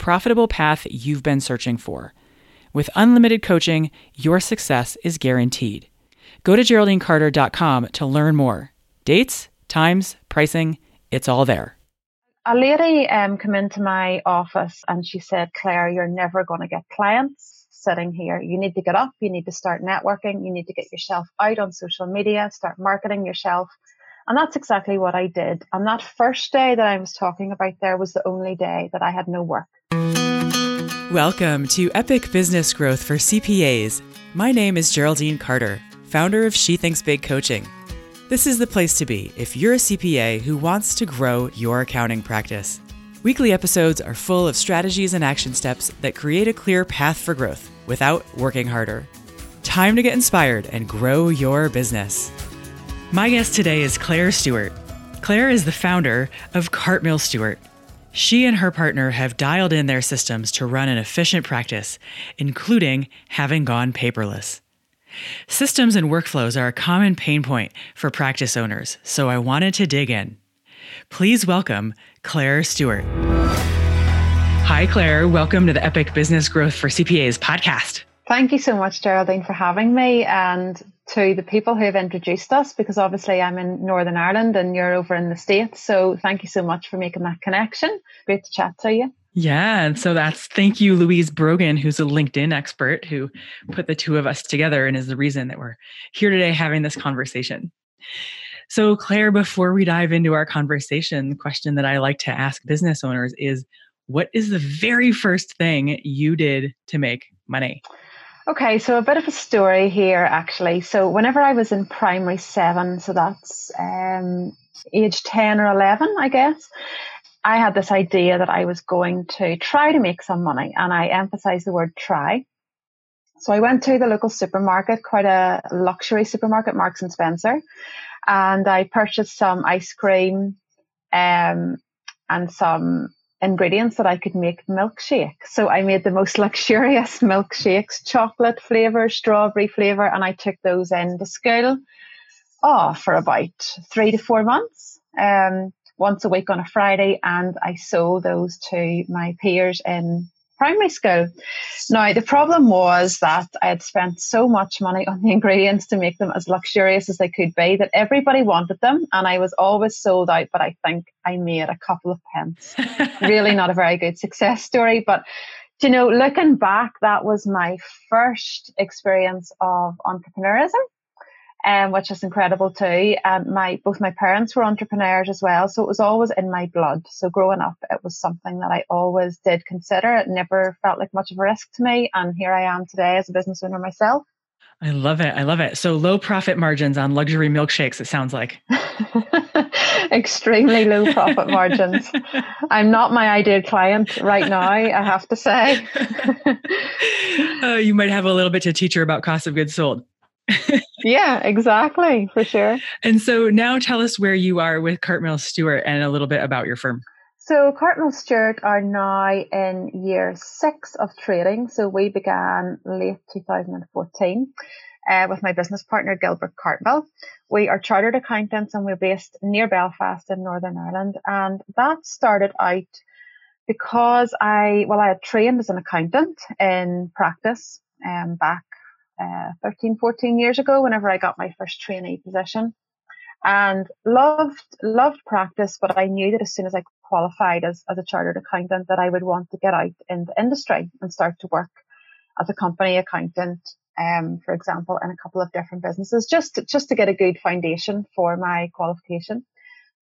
profitable path you've been searching for. With unlimited coaching, your success is guaranteed. Go to GeraldineCarter.com to learn more. Dates, times, pricing, it's all there. A lady um, came into my office and she said, Claire, you're never going to get clients sitting here. You need to get up, you need to start networking, you need to get yourself out on social media, start marketing yourself. And that's exactly what I did. And that first day that I was talking about there was the only day that I had no work. Welcome to Epic Business Growth for CPAs. My name is Geraldine Carter, founder of She Thinks Big Coaching. This is the place to be if you're a CPA who wants to grow your accounting practice. Weekly episodes are full of strategies and action steps that create a clear path for growth without working harder. Time to get inspired and grow your business. My guest today is Claire Stewart. Claire is the founder of Cartmill Stewart she and her partner have dialed in their systems to run an efficient practice, including having gone paperless. Systems and workflows are a common pain point for practice owners, so I wanted to dig in. Please welcome Claire Stewart. Hi, Claire. Welcome to the Epic Business Growth for CPAs podcast. Thank you so much, Geraldine, for having me. And to the people who have introduced us because obviously I'm in Northern Ireland and you're over in the States. So thank you so much for making that connection. Great to chat to you. Yeah. And so that's thank you, Louise Brogan, who's a LinkedIn expert who put the two of us together and is the reason that we're here today having this conversation. So, Claire, before we dive into our conversation, the question that I like to ask business owners is what is the very first thing you did to make money? Okay, so a bit of a story here actually. So whenever I was in primary seven, so that's um, age 10 or 11, I guess, I had this idea that I was going to try to make some money and I emphasize the word try. So I went to the local supermarket, quite a luxury supermarket, Marks and Spencer, and I purchased some ice cream um, and some ingredients that I could make milkshake. So I made the most luxurious milkshakes, chocolate flavor, strawberry flavor, and I took those into school oh, for about three to four months. Um, once a week on a Friday, and I sold those to my peers in primary school. Now, the problem was that I had spent so much money on the ingredients to make them as luxurious as they could be that everybody wanted them, and I was always sold out. But I think I made a couple of pence. really not a very good success story, but you know, looking back, that was my first experience of entrepreneurism um, which is incredible too. And my both my parents were entrepreneurs as well, so it was always in my blood. So growing up, it was something that I always did consider. It never felt like much of a risk to me, and here I am today as a business owner myself. I love it. I love it. So low profit margins on luxury milkshakes. It sounds like extremely low profit margins. I'm not my ideal client right now. I have to say. uh, you might have a little bit to teach her about cost of goods sold yeah, exactly, for sure. And so now tell us where you are with Cartmill Stewart and a little bit about your firm. So Cartmill Stewart are now in year six of trading. So we began late 2014 uh, with my business partner Gilbert Cartmill. We are chartered accountants and we're based near Belfast in Northern Ireland. And that started out because I, well, I had trained as an accountant in practice um, back uh, 13, 14 years ago whenever I got my first trainee position and loved, loved practice, but I knew that as soon as I qualified as, as a chartered accountant that I would want to get out in the industry and start to work as a company accountant um, for example, in a couple of different businesses, just to, just to get a good foundation for my qualification.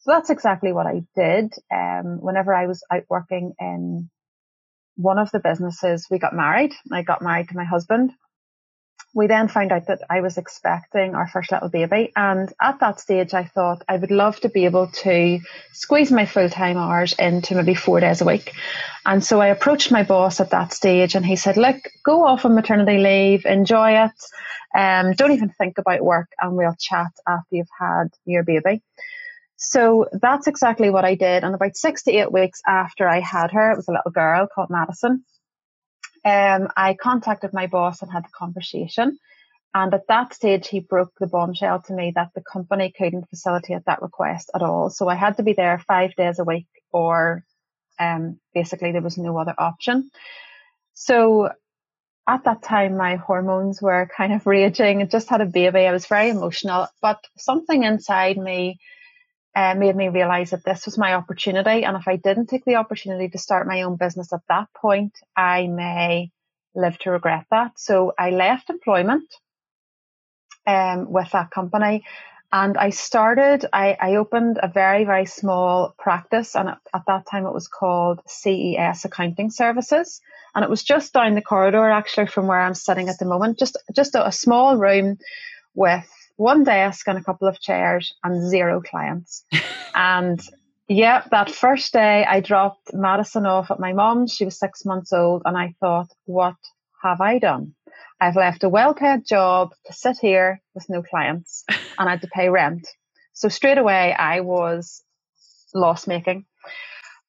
So that's exactly what I did. Um, whenever I was out working in one of the businesses, we got married. I got married to my husband. We then found out that I was expecting our first little baby. And at that stage, I thought I would love to be able to squeeze my full time hours into maybe four days a week. And so I approached my boss at that stage and he said, Look, go off on maternity leave, enjoy it. Um, don't even think about work and we'll chat after you've had your baby. So that's exactly what I did. And about six to eight weeks after I had her, it was a little girl called Madison. Um, I contacted my boss and had the conversation. And at that stage, he broke the bombshell to me that the company couldn't facilitate that request at all. So I had to be there five days a week, or um, basically there was no other option. So at that time, my hormones were kind of raging. I just had a baby. I was very emotional, but something inside me uh, made me realize that this was my opportunity. And if I didn't take the opportunity to start my own business at that point, I may live to regret that. So I left employment um, with that company. And I started, I, I opened a very, very small practice. And at, at that time, it was called CES Accounting Services. And it was just down the corridor, actually, from where I'm sitting at the moment, just, just a, a small room with one desk and a couple of chairs and zero clients. and yeah, that first day I dropped Madison off at my mom's. She was six months old, and I thought, what have I done? I've left a well paid job to sit here with no clients and I had to pay rent. So straight away I was loss making.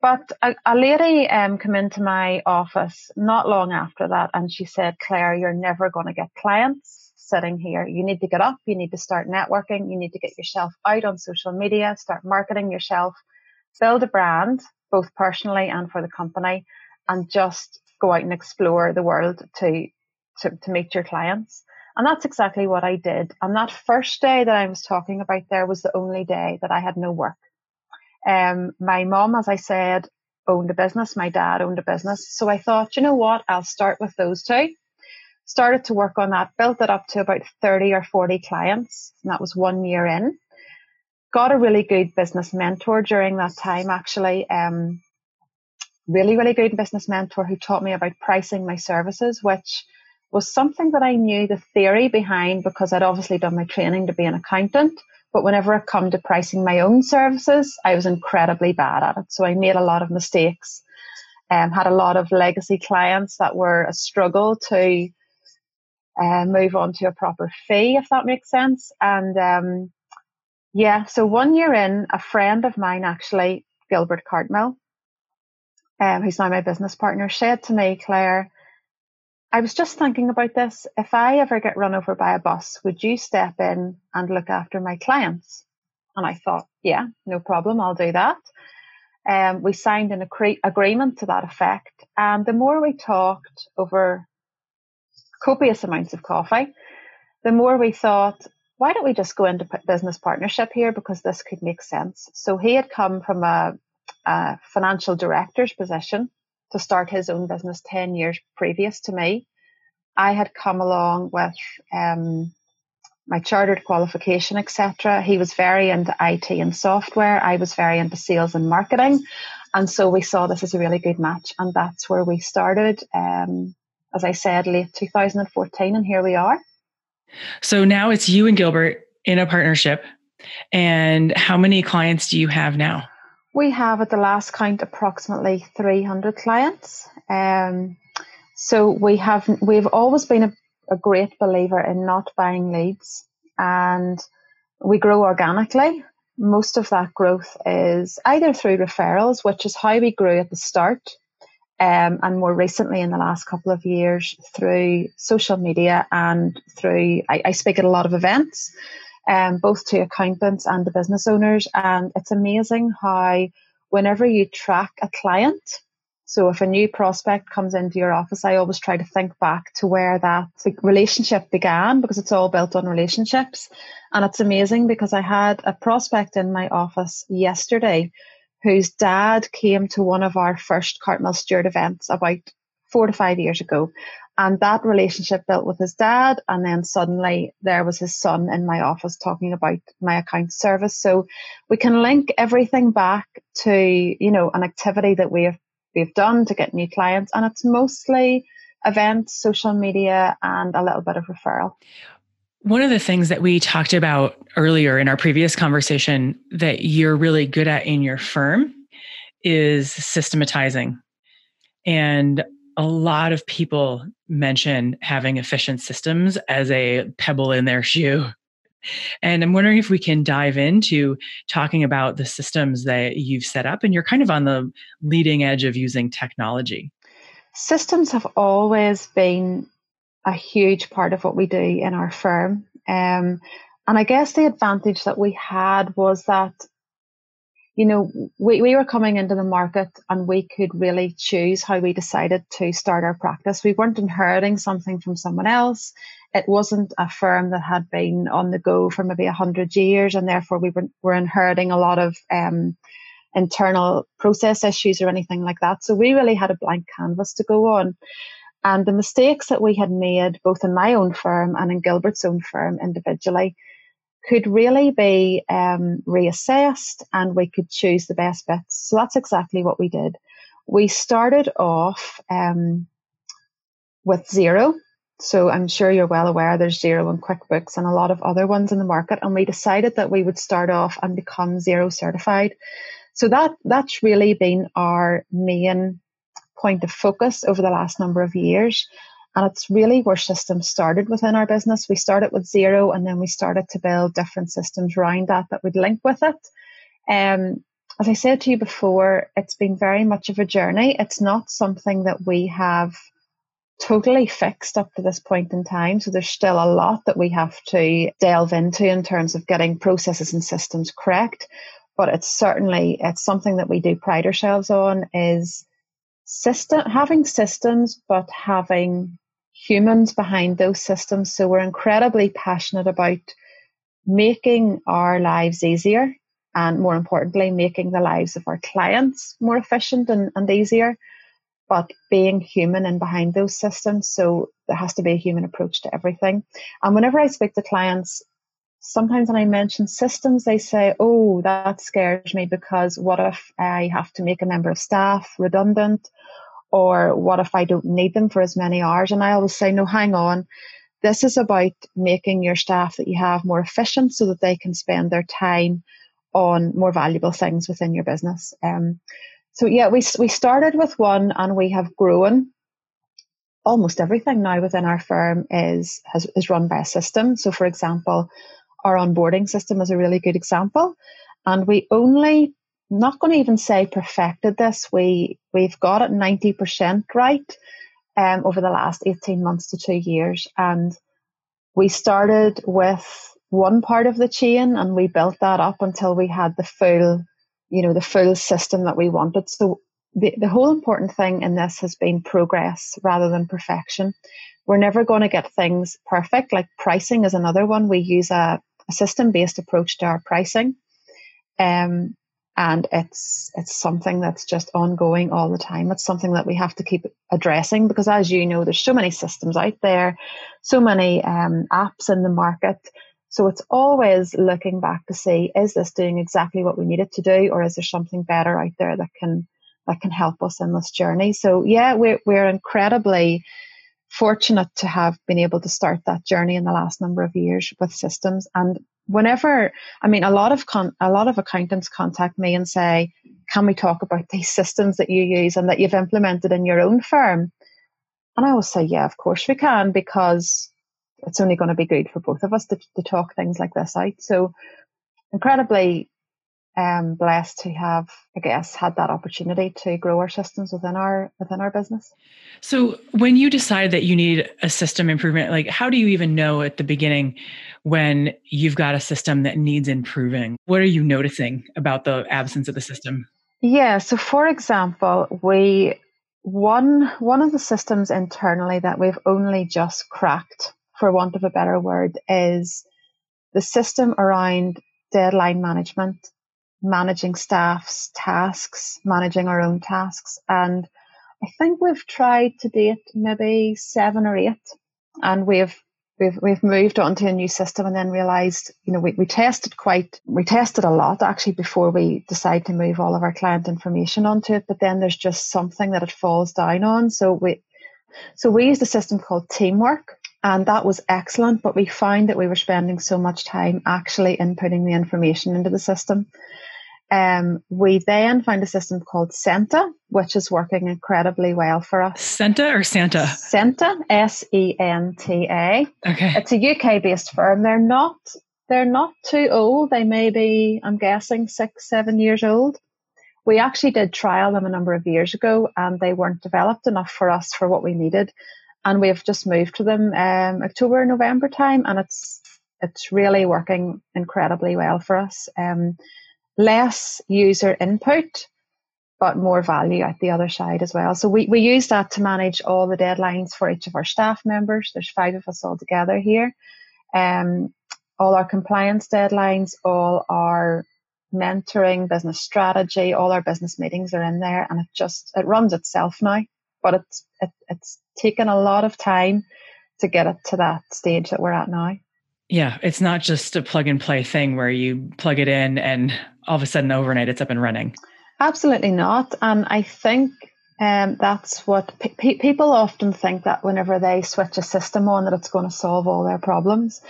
But a, a lady um, came into my office not long after that and she said, Claire, you're never going to get clients sitting here. You need to get up, you need to start networking, you need to get yourself out on social media, start marketing yourself, build a brand, both personally and for the company, and just go out and explore the world to, to, to meet your clients. And that's exactly what I did. And that first day that I was talking about there was the only day that I had no work. Um, my mom, as I said, owned a business. My dad owned a business. So I thought, you know what? I'll start with those two started to work on that, built it up to about 30 or 40 clients. And that was one year in. Got a really good business mentor during that time, actually. Um, really, really good business mentor who taught me about pricing my services, which was something that I knew the theory behind because I'd obviously done my training to be an accountant. But whenever it come to pricing my own services, I was incredibly bad at it. So I made a lot of mistakes. and had a lot of legacy clients that were a struggle to uh, move on to a proper fee, if that makes sense. And um, yeah, so one year in, a friend of mine actually, Gilbert Cartmill, um, who's now my business partner, said to me, Claire, I was just thinking about this. If I ever get run over by a bus, would you step in and look after my clients? And I thought, yeah, no problem, I'll do that. Um, we signed an agree- agreement to that effect. And the more we talked over copious amounts of coffee, the more we thought, why don't we just go into business partnership here because this could make sense. So he had come from a, a financial director's position to start his own business 10 years previous to me. I had come along with um, my chartered qualification, etc. He was very into IT and software. I was very into sales and marketing. And so we saw this as a really good match. And that's where we started. Um, as I said, late 2014, and here we are. So now it's you and Gilbert in a partnership. And how many clients do you have now? We have at the last count approximately 300 clients. Um, so we have we've always been a, a great believer in not buying leads, and we grow organically. Most of that growth is either through referrals, which is how we grew at the start um, and more recently in the last couple of years through social media and through I, I speak at a lot of events, um, both to accountants and the business owners, and it's amazing how whenever you track a client. So if a new prospect comes into your office, I always try to think back to where that relationship began because it's all built on relationships. And it's amazing because I had a prospect in my office yesterday whose dad came to one of our first Cartmill Stewart events about four to five years ago. And that relationship built with his dad. And then suddenly there was his son in my office talking about my account service. So we can link everything back to, you know, an activity that we have, we've done to get new clients. And it's mostly events, social media, and a little bit of referral. One of the things that we talked about earlier in our previous conversation that you're really good at in your firm is systematizing. And a lot of people mention having efficient systems as a pebble in their shoe. And I'm wondering if we can dive into talking about the systems that you've set up and you're kind of on the leading edge of using technology. Systems have always been a huge part of what we do in our firm. Um, and I guess the advantage that we had was that you know, we, we were coming into the market and we could really choose how we decided to start our practice. We weren't inheriting something from someone else. It wasn't a firm that had been on the go for maybe a hundred years and therefore we were, were inheriting a lot of um, internal process issues or anything like that. So we really had a blank canvas to go on. And the mistakes that we had made, both in my own firm and in Gilbert's own firm individually, could really be um, reassessed and we could choose the best bits. So that's exactly what we did. We started off um, with Xero. So I'm sure you're well aware there's Xero in QuickBooks and a lot of other ones in the market. And we decided that we would start off and become Xero certified. So that that's really been our main point of focus over the last number of years. And it's really where systems started within our business. We started with Xero and then we started to build different systems around that that would link with it. Um, as I said to you before, it's been very much of a journey. It's not something that we have totally fixed up to this point in time. So there's still a lot that we have to delve into in terms of getting processes and systems correct. But it's certainly it's something that we do pride ourselves on is system having systems but having humans behind those systems. So we're incredibly passionate about making our lives easier and more importantly making the lives of our clients more efficient and, and easier but being human and behind those systems. So there has to be a human approach to everything. And whenever i speak to clients sometimes when I mention systems, they say, oh, that scares me because what if I have to make a member of staff redundant? Or what if I don't need them for as many hours? And I always say, no, hang on. This is about making your staff that you have more efficient so that they can spend their time on more valuable things within your business. Um, so yeah, we, we started with one and we have grown almost everything now within our firm is has, is run by a system. So, for example, our onboarding system is a really good example. And we only, not going to even say perfected this, we, we've got it 90% right um, over the last 18 months to two years. And we started with one part of the chain and we built that up until we had the full, you know, the full system that we wanted. So the, the whole important thing in this has been progress rather than perfection. We're never going to get things perfect. Like pricing is another one. We use a, a system based approach to our pricing. Um, and it's it's something that's just ongoing all the time. It's something that we have to keep addressing because, as you know, there's so many systems out there, so many um, apps in the market. So it's always looking back to see is this doing exactly what we need it to do, or is there something better out there that can that can help us in this journey? So yeah, we're we're incredibly fortunate to have been able to start that journey in the last number of years with systems. And whenever, I mean, a lot of con- a lot of accountants contact me and say, "Can we talk about these systems that you use and that you've implemented in your own firm?" And I always say, "Yeah, of course we can," because it's only going to be good for both of us to, to talk things like this out. So incredibly um, blessed to have, I guess, had that opportunity to grow our systems within our within our business. So, when you decide that you need a system improvement, like how do you even know at the beginning when you've got a system that needs improving? What are you noticing about the absence of the system? Yeah. So, for example, we one one of the systems internally that we've only just cracked, for want of a better word, is the system around deadline management managing staff's tasks, managing our own tasks. And I think we've tried to date maybe seven or eight, and we've we've we've moved on to a new system and then realized you know we, we tested quite we tested a lot actually before we decide to move all of our client information onto it but then there's just something that it falls down on so we so we used a system called teamwork and that was excellent but we found that we were spending so much time actually inputting the information into the system um, we then found a system called Senta, which is working incredibly well for us. Senta or Santa? Senta, S E N T A. Okay. It's a UK based firm. They're not they're not too old. They may be, I'm guessing, six, seven years old. We actually did trial them a number of years ago and they weren't developed enough for us for what we needed. And we've just moved to them um, October, November time, and it's it's really working incredibly well for us. Um, less user input, but more value at the other side as well. So we, we use that to manage all the deadlines for each of our staff members. There's five of us all together here. Um, all our compliance deadlines, all our mentoring, business strategy, all our business meetings are in there and it just, it runs itself now, but it's, it, it's taken a lot of time to get it to that stage that we're at now. Yeah, it's not just a plug and play thing where you plug it in and all of a sudden overnight it's up and running. Absolutely not. And I think um, that's what pe- people often think that whenever they switch a system on, that it's going to solve all their problems.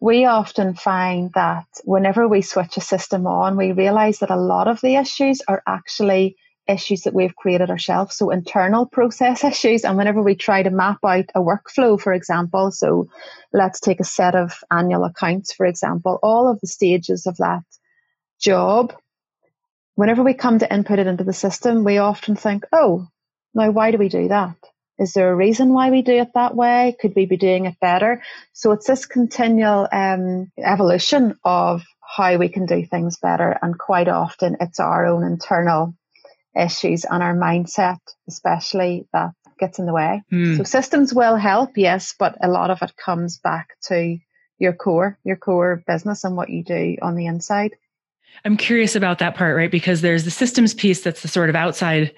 We often find that whenever we switch a system on, we realize that a lot of the issues are actually issues that we've created ourselves. So internal process issues. And whenever we try to map out a workflow, for example, so let's take a set of annual accounts, for example, all of the stages of that job, whenever we come to input it into the system, we often think, oh, now why do we do that? Is there a reason why we do it that way? Could we be doing it better? So it's this continual um, evolution of how we can do things better. And quite often it's our own internal issues and our mindset, especially that gets in the way. Mm. So systems will help, yes, but a lot of it comes back to your core, your core business and what you do on the inside. I'm curious about that part, right? Because there's the systems piece that's the sort of outside,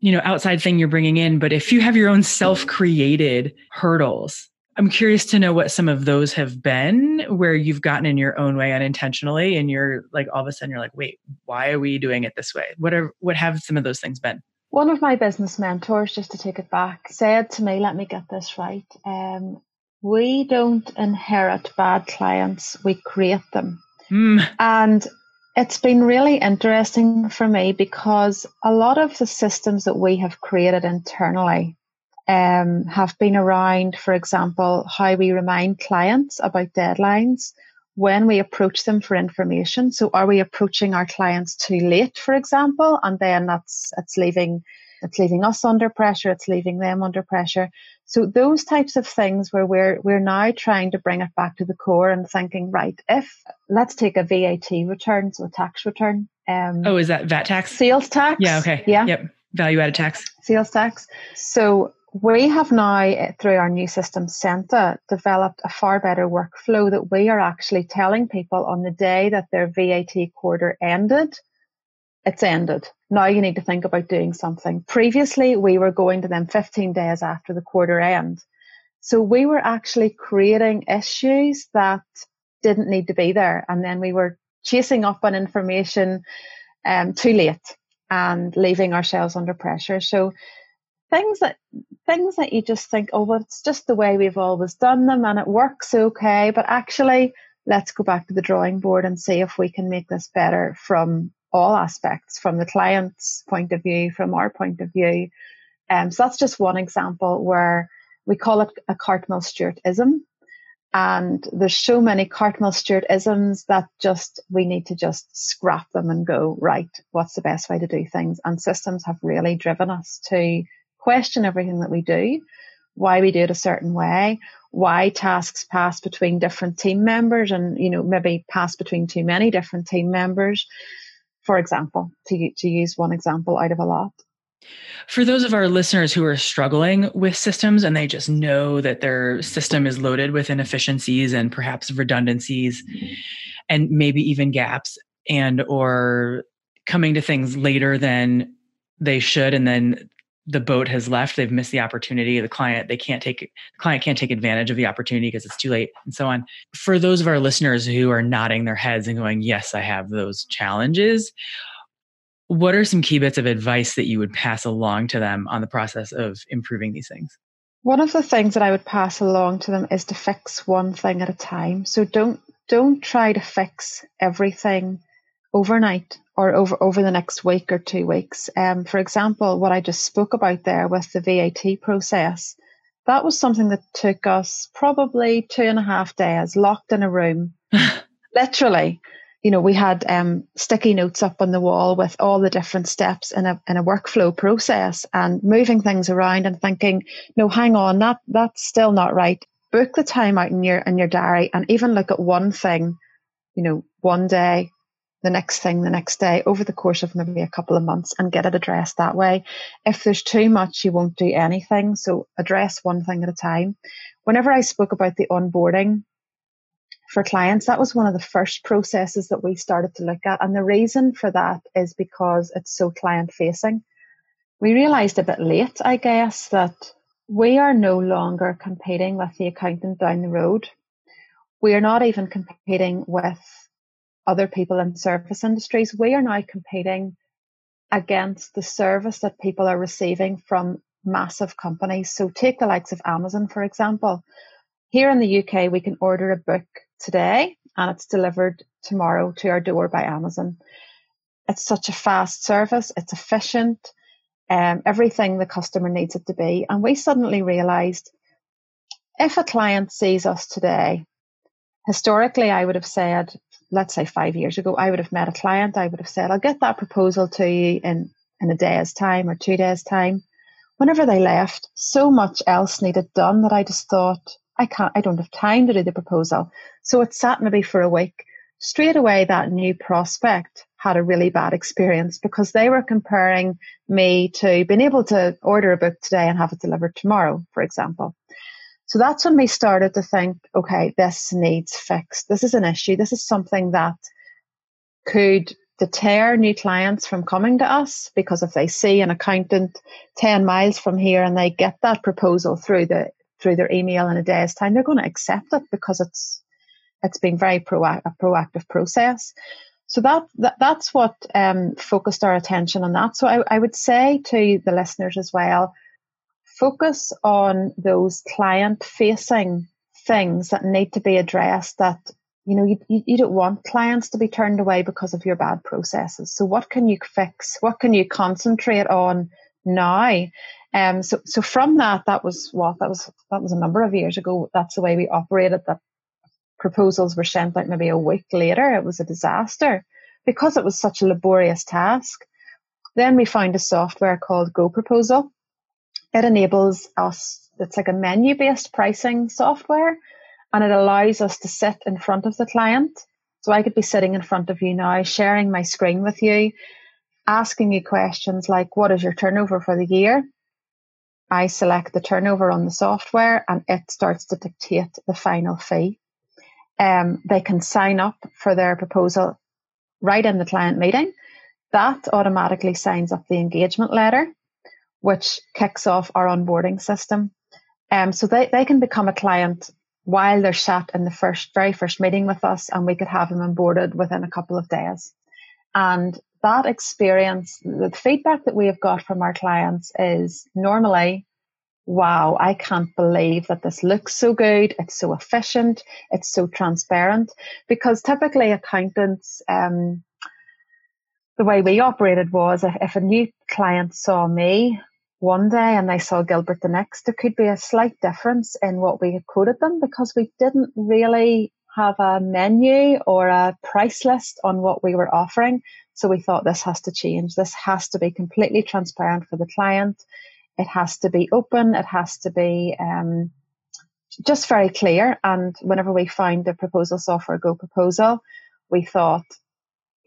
you know, outside thing you're bringing in. But if you have your own self created hurdles, I'm curious to know what some of those have been where you've gotten in your own way unintentionally and you're like all of a sudden you're like, wait, why are we doing it this way? What are what have some of those things been? One of my business mentors, just to take it back, said to me, let me get this right. Um, we don't inherit bad clients, we create them. Mm. And it's been really interesting for me because a lot of the systems that we have created internally um, have been around, for example, how we remind clients about deadlines when we approach them for information. So are we approaching our clients too late, for example, and then that's it's leaving it's leaving us under pressure, it's leaving them under pressure. So those types of things where we're we're now trying to bring it back to the core and thinking, right, if let's take a VAT return, so a tax return. Um, oh, is that VAT tax? Sales tax. Yeah. Okay. Yeah. Yep. Value added tax. Sales tax. So we have now, eh, through our new system, Senta, developed a far better workflow that we are actually telling people on the day that their VAT quarter ended, it's ended. Now you need to think about doing something. Previously, we were going to them 15 days after the quarter end. So we were actually creating issues that didn't need to be there. And then we were chasing up on information um, too late and leaving ourselves under pressure. So things that things that you just think, oh, well, it's just the way we've always done them and it works okay. But actually, let's go back to the drawing board and see if we can make this better from all aspects, from the client's point of view, from our point of view. Um, so that's just one example where we call it a Cartmill Stewart ism. And there's so many Cartmill Stewart isms that just we need to just scrap them and go, right, what's the best way to do things? And systems have really driven us to question everything that we do, why we do it a certain way, why tasks pass between different team members and, you know, maybe pass between too many different team members, for example, to, to use one example out of a lot. For those of our listeners who are struggling with systems and they just know that their system is loaded with inefficiencies and perhaps redundancies and maybe even gaps and or coming to things later than they should and then the boat has left they've missed the opportunity the client they can't take the client can't take advantage of the opportunity because it's too late and so on. For those of our listeners who are nodding their heads and going yes i have those challenges what are some key bits of advice that you would pass along to them on the process of improving these things? One of the things that i would pass along to them is to fix one thing at a time. So don't don't try to fix everything overnight or over, over the next week or two weeks. Um, for example, what I just spoke about there with the VAT process, that was something that took us probably two and a half days locked in a room. Literally, you know, we had um, sticky notes up on the wall with all the different steps in a in a workflow process and moving things around and thinking, no, hang on, that that's still not right. Book the time out in your in your diary and even look at one thing, you know, one day, the next thing the next day over the course of maybe a couple of months and get it addressed that way. If there's too much, you won't do anything. So address one thing at a time. Whenever I spoke about the onboarding for clients, that was one of the first processes that we started to look at. And the reason for that is because it's so client facing. We realized a bit late, I guess, that we are no longer competing with the accountant down the road. We are not even competing with other people in service industries, we are now competing against the service that people are receiving from massive companies. So take the likes of Amazon, for example. Here in the UK, we can order a book today and it's delivered tomorrow to our door by Amazon. It's such a fast service, it's efficient, um, everything the customer needs it to be. And we suddenly realized if a client sees us today, historically, I would have said let's say five years ago, I would have met a client, I would have said, I'll get that proposal to you in, in a day's time or two days' time. Whenever they left, so much else needed done that I just thought, I can't, I don't have time to do the proposal. So it sat maybe for a week. Straight away, that new prospect had a really bad experience because they were comparing me to being able to order a book today and have it delivered tomorrow, for example. So that's when we started to think, okay, this needs fixed. This is an issue. This is something that could deter new clients from coming to us because if they see an accountant 10 miles from here and they get that proposal through the through their email in a day's time, they're going to accept it because it's it's been very proactive, a proactive process. So that, that that's what um, focused our attention on that. So I, I would say to the listeners as well, focus on those client facing things that need to be addressed that you know you, you don't want clients to be turned away because of your bad processes. So what can you fix? What can you concentrate on now? Um so so from that that was what? That was that was a number of years ago. That's the way we operated. That proposals were sent out maybe a week later. It was a disaster because it was such a laborious task. Then we found a software called GoProposal it enables us, it's like a menu based pricing software, and it allows us to sit in front of the client. So I could be sitting in front of you now, sharing my screen with you, asking you questions like, What is your turnover for the year? I select the turnover on the software and it starts to dictate the final fee. Um, they can sign up for their proposal right in the client meeting. That automatically signs up the engagement letter which kicks off our onboarding system. Um, so they, they can become a client while they're sat in the first, very first meeting with us, and we could have them onboarded within a couple of days. And that experience, the feedback that we have got from our clients is normally, wow, I can't believe that this looks so good. It's so efficient. It's so transparent. Because typically accountants, um, the way we operated was if, if a new client saw me one day and they saw Gilbert the next, there could be a slight difference in what we had quoted them because we didn't really have a menu or a price list on what we were offering. So we thought this has to change. This has to be completely transparent for the client. It has to be open. It has to be um, just very clear. And whenever we found the proposal software GoProposal, we thought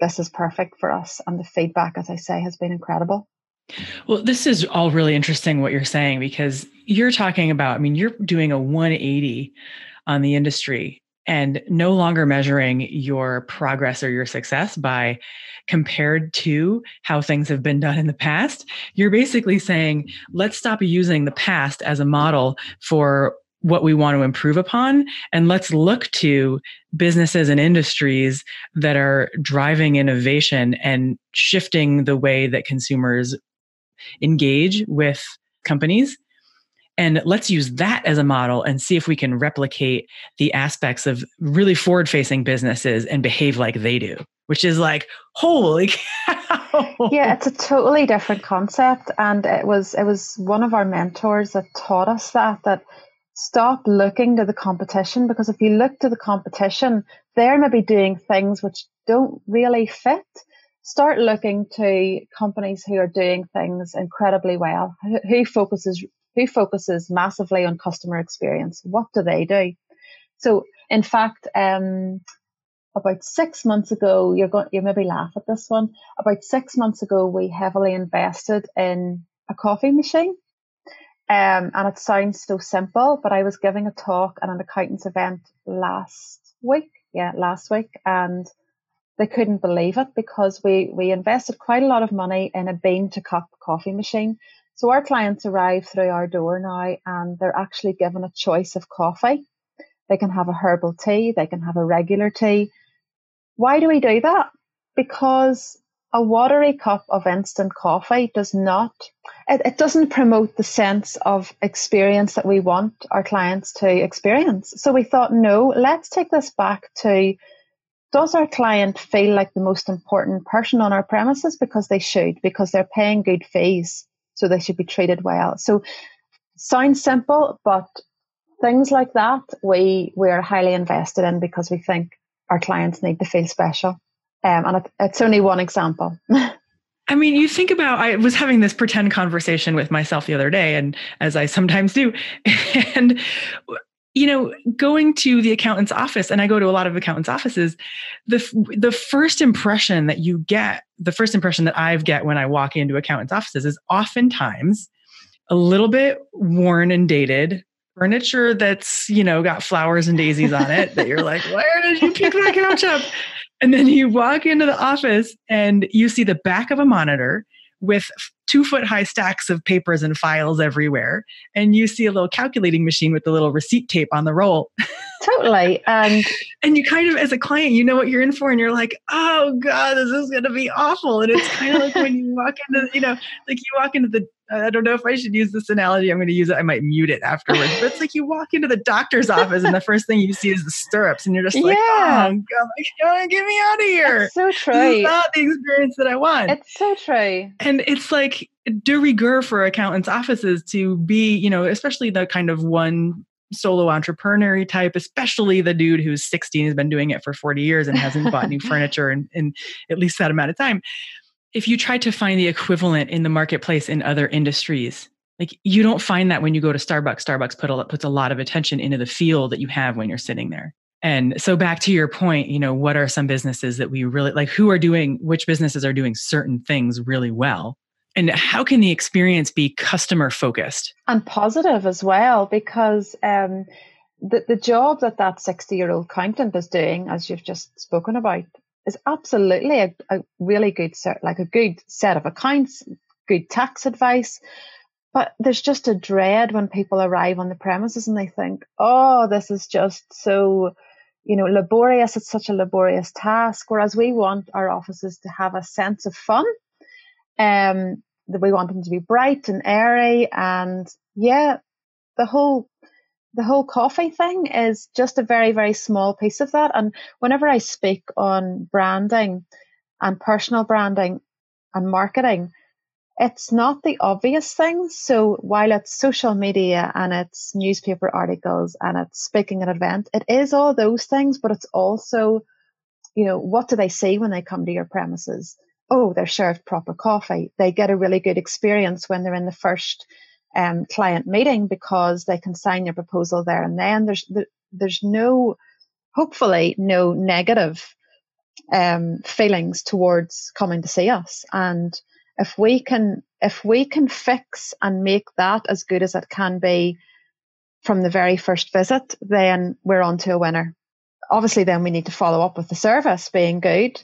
this is perfect for us. And the feedback, as I say, has been incredible. Well, this is all really interesting what you're saying because you're talking about, I mean, you're doing a 180 on the industry and no longer measuring your progress or your success by compared to how things have been done in the past. You're basically saying, let's stop using the past as a model for what we want to improve upon and let's look to businesses and industries that are driving innovation and shifting the way that consumers engage with companies and let's use that as a model and see if we can replicate the aspects of really forward facing businesses and behave like they do, which is like, holy cow. Yeah, it's a totally different concept. And it was it was one of our mentors that taught us that that stop looking to the competition because if you look to the competition, they're maybe doing things which don't really fit. Start looking to companies who are doing things incredibly well, who focuses who focuses massively on customer experience. What do they do? So, in fact, um, about six months ago, you're going, you maybe laugh at this one. About six months ago, we heavily invested in a coffee machine. Um, and it sounds so simple, but I was giving a talk at an accountants event last week. Yeah, last week. And they couldn't believe it because we, we invested quite a lot of money in a bean to cup coffee machine. So our clients arrive through our door now and they're actually given a choice of coffee. They can have a herbal tea, they can have a regular tea. Why do we do that? Because a watery cup of instant coffee does not, it, it doesn't promote the sense of experience that we want our clients to experience. So we thought, no, let's take this back to does our client feel like the most important person on our premises? Because they should, because they're paying good fees so they should be treated well. So sounds simple, but things like that we we're highly invested in because we think our clients need to feel special. Um, and it, it's only one example. I mean, you think about, I was having this pretend conversation with myself the other day, and as I sometimes do, and you know, going to the accountant's office, and I go to a lot of accountants' offices, the the first impression that you get, the first impression that I've get when I walk into accountants' offices is oftentimes a little bit worn and dated furniture that's you know got flowers and daisies on it that you're like where did you pick that couch up? And then you walk into the office and you see the back of a monitor with two foot high stacks of papers and files everywhere. And you see a little calculating machine with the little receipt tape on the roll. Totally. And and you kind of as a client, you know what you're in for and you're like, oh God, this is gonna be awful. And it's kind of like when you walk into, you know, like you walk into the I don't know if I should use this analogy. I'm going to use it. I might mute it afterwards. But it's like you walk into the doctor's office and the first thing you see is the stirrups, and you're just like, yeah. "Oh God, get me out of here!" It's so true. This is not the experience that I want. It's so true. And it's like de rigueur for accountants' offices to be, you know, especially the kind of one solo entrepreneur type, especially the dude who's 16 has been doing it for 40 years and hasn't bought new furniture in, in at least that amount of time if you try to find the equivalent in the marketplace in other industries, like you don't find that when you go to Starbucks. Starbucks put a, puts a lot of attention into the feel that you have when you're sitting there. And so back to your point, you know, what are some businesses that we really like who are doing which businesses are doing certain things really well? And how can the experience be customer focused and positive as well because um the, the job that that 60 year old accountant is doing, as you've just spoken about, is absolutely a, a really good set, like a good set of accounts, good tax advice. But there's just a dread when people arrive on the premises and they think, oh, this is just so, you know, laborious. It's such a laborious task. Whereas we want our offices to have a sense of fun. Um, we want them to be bright and airy and yeah, the whole the whole coffee thing is just a very, very small piece of that. And whenever I speak on branding and personal branding and marketing, it's not the obvious things. So while it's social media and it's newspaper articles and it's speaking at an event, it is all those things, but it's also, you know, what do they see when they come to your premises? Oh, they're served proper coffee. They get a really good experience when they're in the first um, client meeting because they can sign their proposal there and then. There's there's no, hopefully, no negative um, feelings towards coming to see us. And if we can if we can fix and make that as good as it can be from the very first visit, then we're on to a winner. obviously, then we need to follow up with the service being good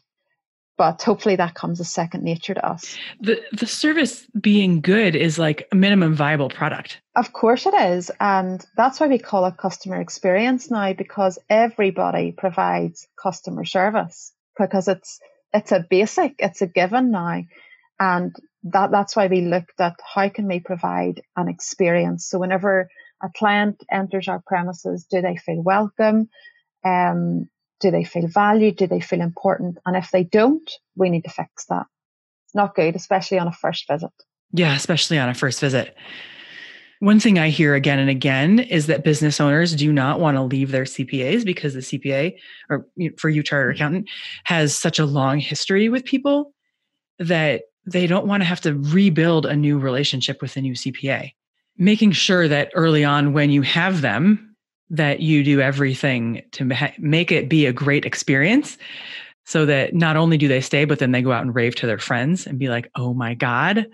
but hopefully that comes as second nature to us. The the service being good is like a minimum viable product. Of course it is. And that's why we call it customer experience now, because everybody provides customer service because it's it's a basic, it's a given now. And that that's why we looked at how can we provide an experience. So whenever a client enters our premises, do they feel welcome? Um, do they feel valued? Do they feel important? And if they don't, we need to fix that. It's not good, especially on a first visit. Yeah, especially on a first visit. One thing I hear again and again is that business owners do not want to leave their CPAs because the CPA, or for you, charter mm-hmm. accountant, has such a long history with people that they don't want to have to rebuild a new relationship with a new CPA. Making sure that early on, when you have them, that you do everything to ma- make it be a great experience so that not only do they stay, but then they go out and rave to their friends and be like, oh my God,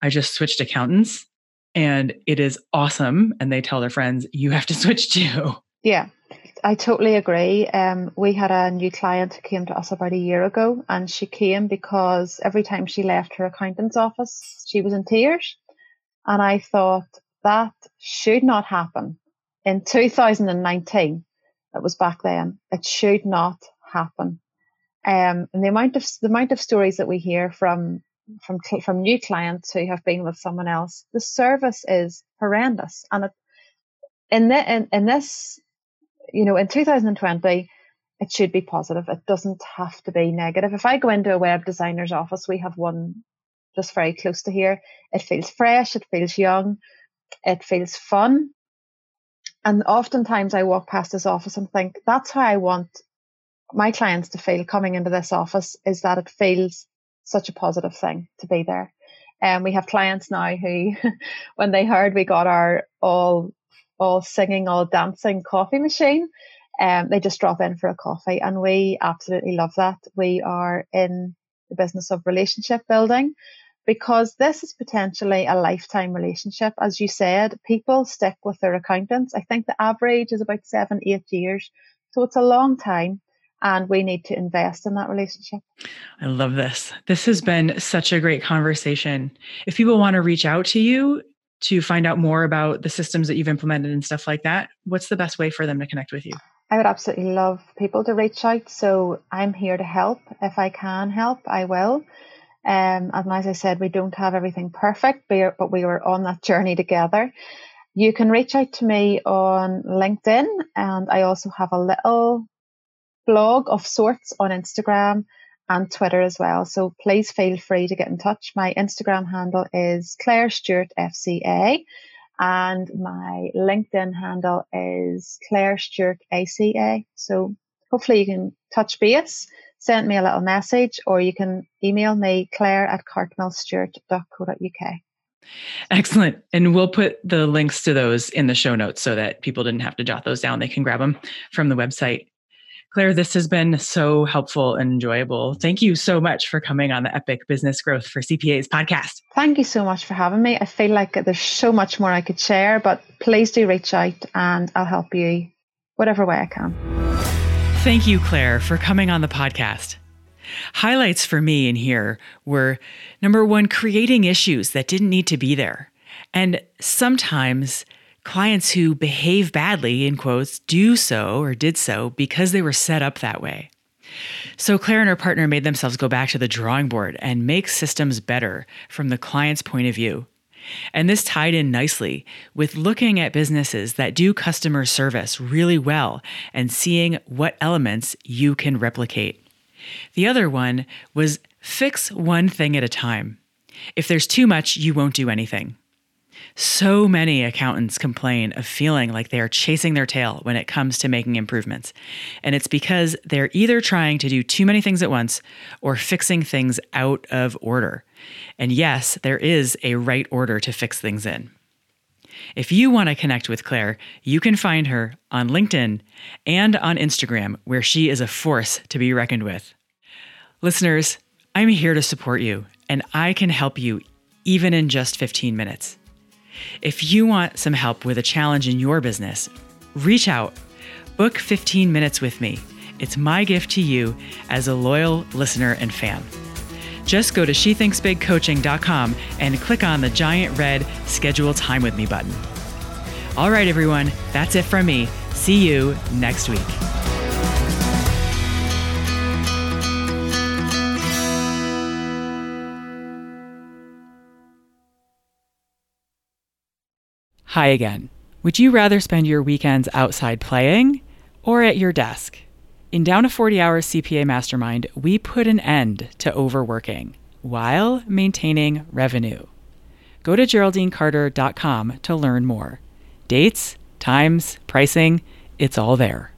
I just switched accountants and it is awesome. And they tell their friends, you have to switch too. Yeah, I totally agree. Um, we had a new client who came to us about a year ago, and she came because every time she left her accountant's office, she was in tears. And I thought that should not happen in 2019, it was back then, it should not happen. Um, and the amount of the amount of stories that we hear from from from new clients who have been with someone else, the service is horrendous. And it, in, the, in in this, you know, in 2020, it should be positive. It doesn't have to be negative. If I go into a web designer's office, we have one just very close to here. It feels fresh. It feels young. It feels fun. And oftentimes I walk past this office and think that's how I want my clients to feel coming into this office is that it feels such a positive thing to be there. And um, we have clients now who, when they heard we got our all all singing, all dancing coffee machine, um, they just drop in for a coffee, and we absolutely love that. We are in the business of relationship building, because this is potentially a lifetime relationship. As you said, people stick with their accountants. I think the average is about seven, eight years. So it's a long time and we need to invest in that relationship. I love this. This has been such a great conversation. If people want to reach out to you to find out more about the systems that you've implemented and stuff like that, what's the best way for them to connect with you? I would absolutely love people to reach out. So I'm here to help. If I can help, I will. Um, and as I said, we don't have everything perfect, but we are on that journey together. You can reach out to me on LinkedIn, and I also have a little blog of sorts on Instagram and Twitter as well. So please feel free to get in touch. My Instagram handle is Claire Stewart FCA, and my LinkedIn handle is Claire Stewart ACA. So hopefully you can touch base send me a little message or you can email me claire at cartmillstewart.co.uk. Excellent. And we'll put the links to those in the show notes so that people didn't have to jot those down. They can grab them from the website. Claire, this has been so helpful and enjoyable. Thank you so much for coming on the Epic Business Growth for CPAs podcast. Thank you so much for having me. I feel like there's so much more I could share, but please do reach out and I'll help you whatever way I can. Thank you, Claire, for coming on the podcast. Highlights for me in here were number one, creating issues that didn't need to be there. And sometimes clients who behave badly, in quotes, do so or did so because they were set up that way. So Claire and her partner made themselves go back to the drawing board and make systems better from the client's point of view. And this tied in nicely with looking at businesses that do customer service really well and seeing what elements you can replicate. The other one was fix one thing at a time. If there's too much, you won't do anything. So many accountants complain of feeling like they are chasing their tail when it comes to making improvements. And it's because they're either trying to do too many things at once or fixing things out of order. And yes, there is a right order to fix things in. If you want to connect with Claire, you can find her on LinkedIn and on Instagram, where she is a force to be reckoned with. Listeners, I'm here to support you, and I can help you even in just 15 minutes. If you want some help with a challenge in your business, reach out. Book 15 minutes with me. It's my gift to you as a loyal listener and fan. Just go to shethinksbigcoaching.com and click on the giant red Schedule Time with Me button. All right, everyone, that's it from me. See you next week. Hi again. Would you rather spend your weekends outside playing or at your desk? In Down to 40 Hours CPA Mastermind, we put an end to overworking while maintaining revenue. Go to GeraldineCarter.com to learn more. Dates, times, pricing, it's all there.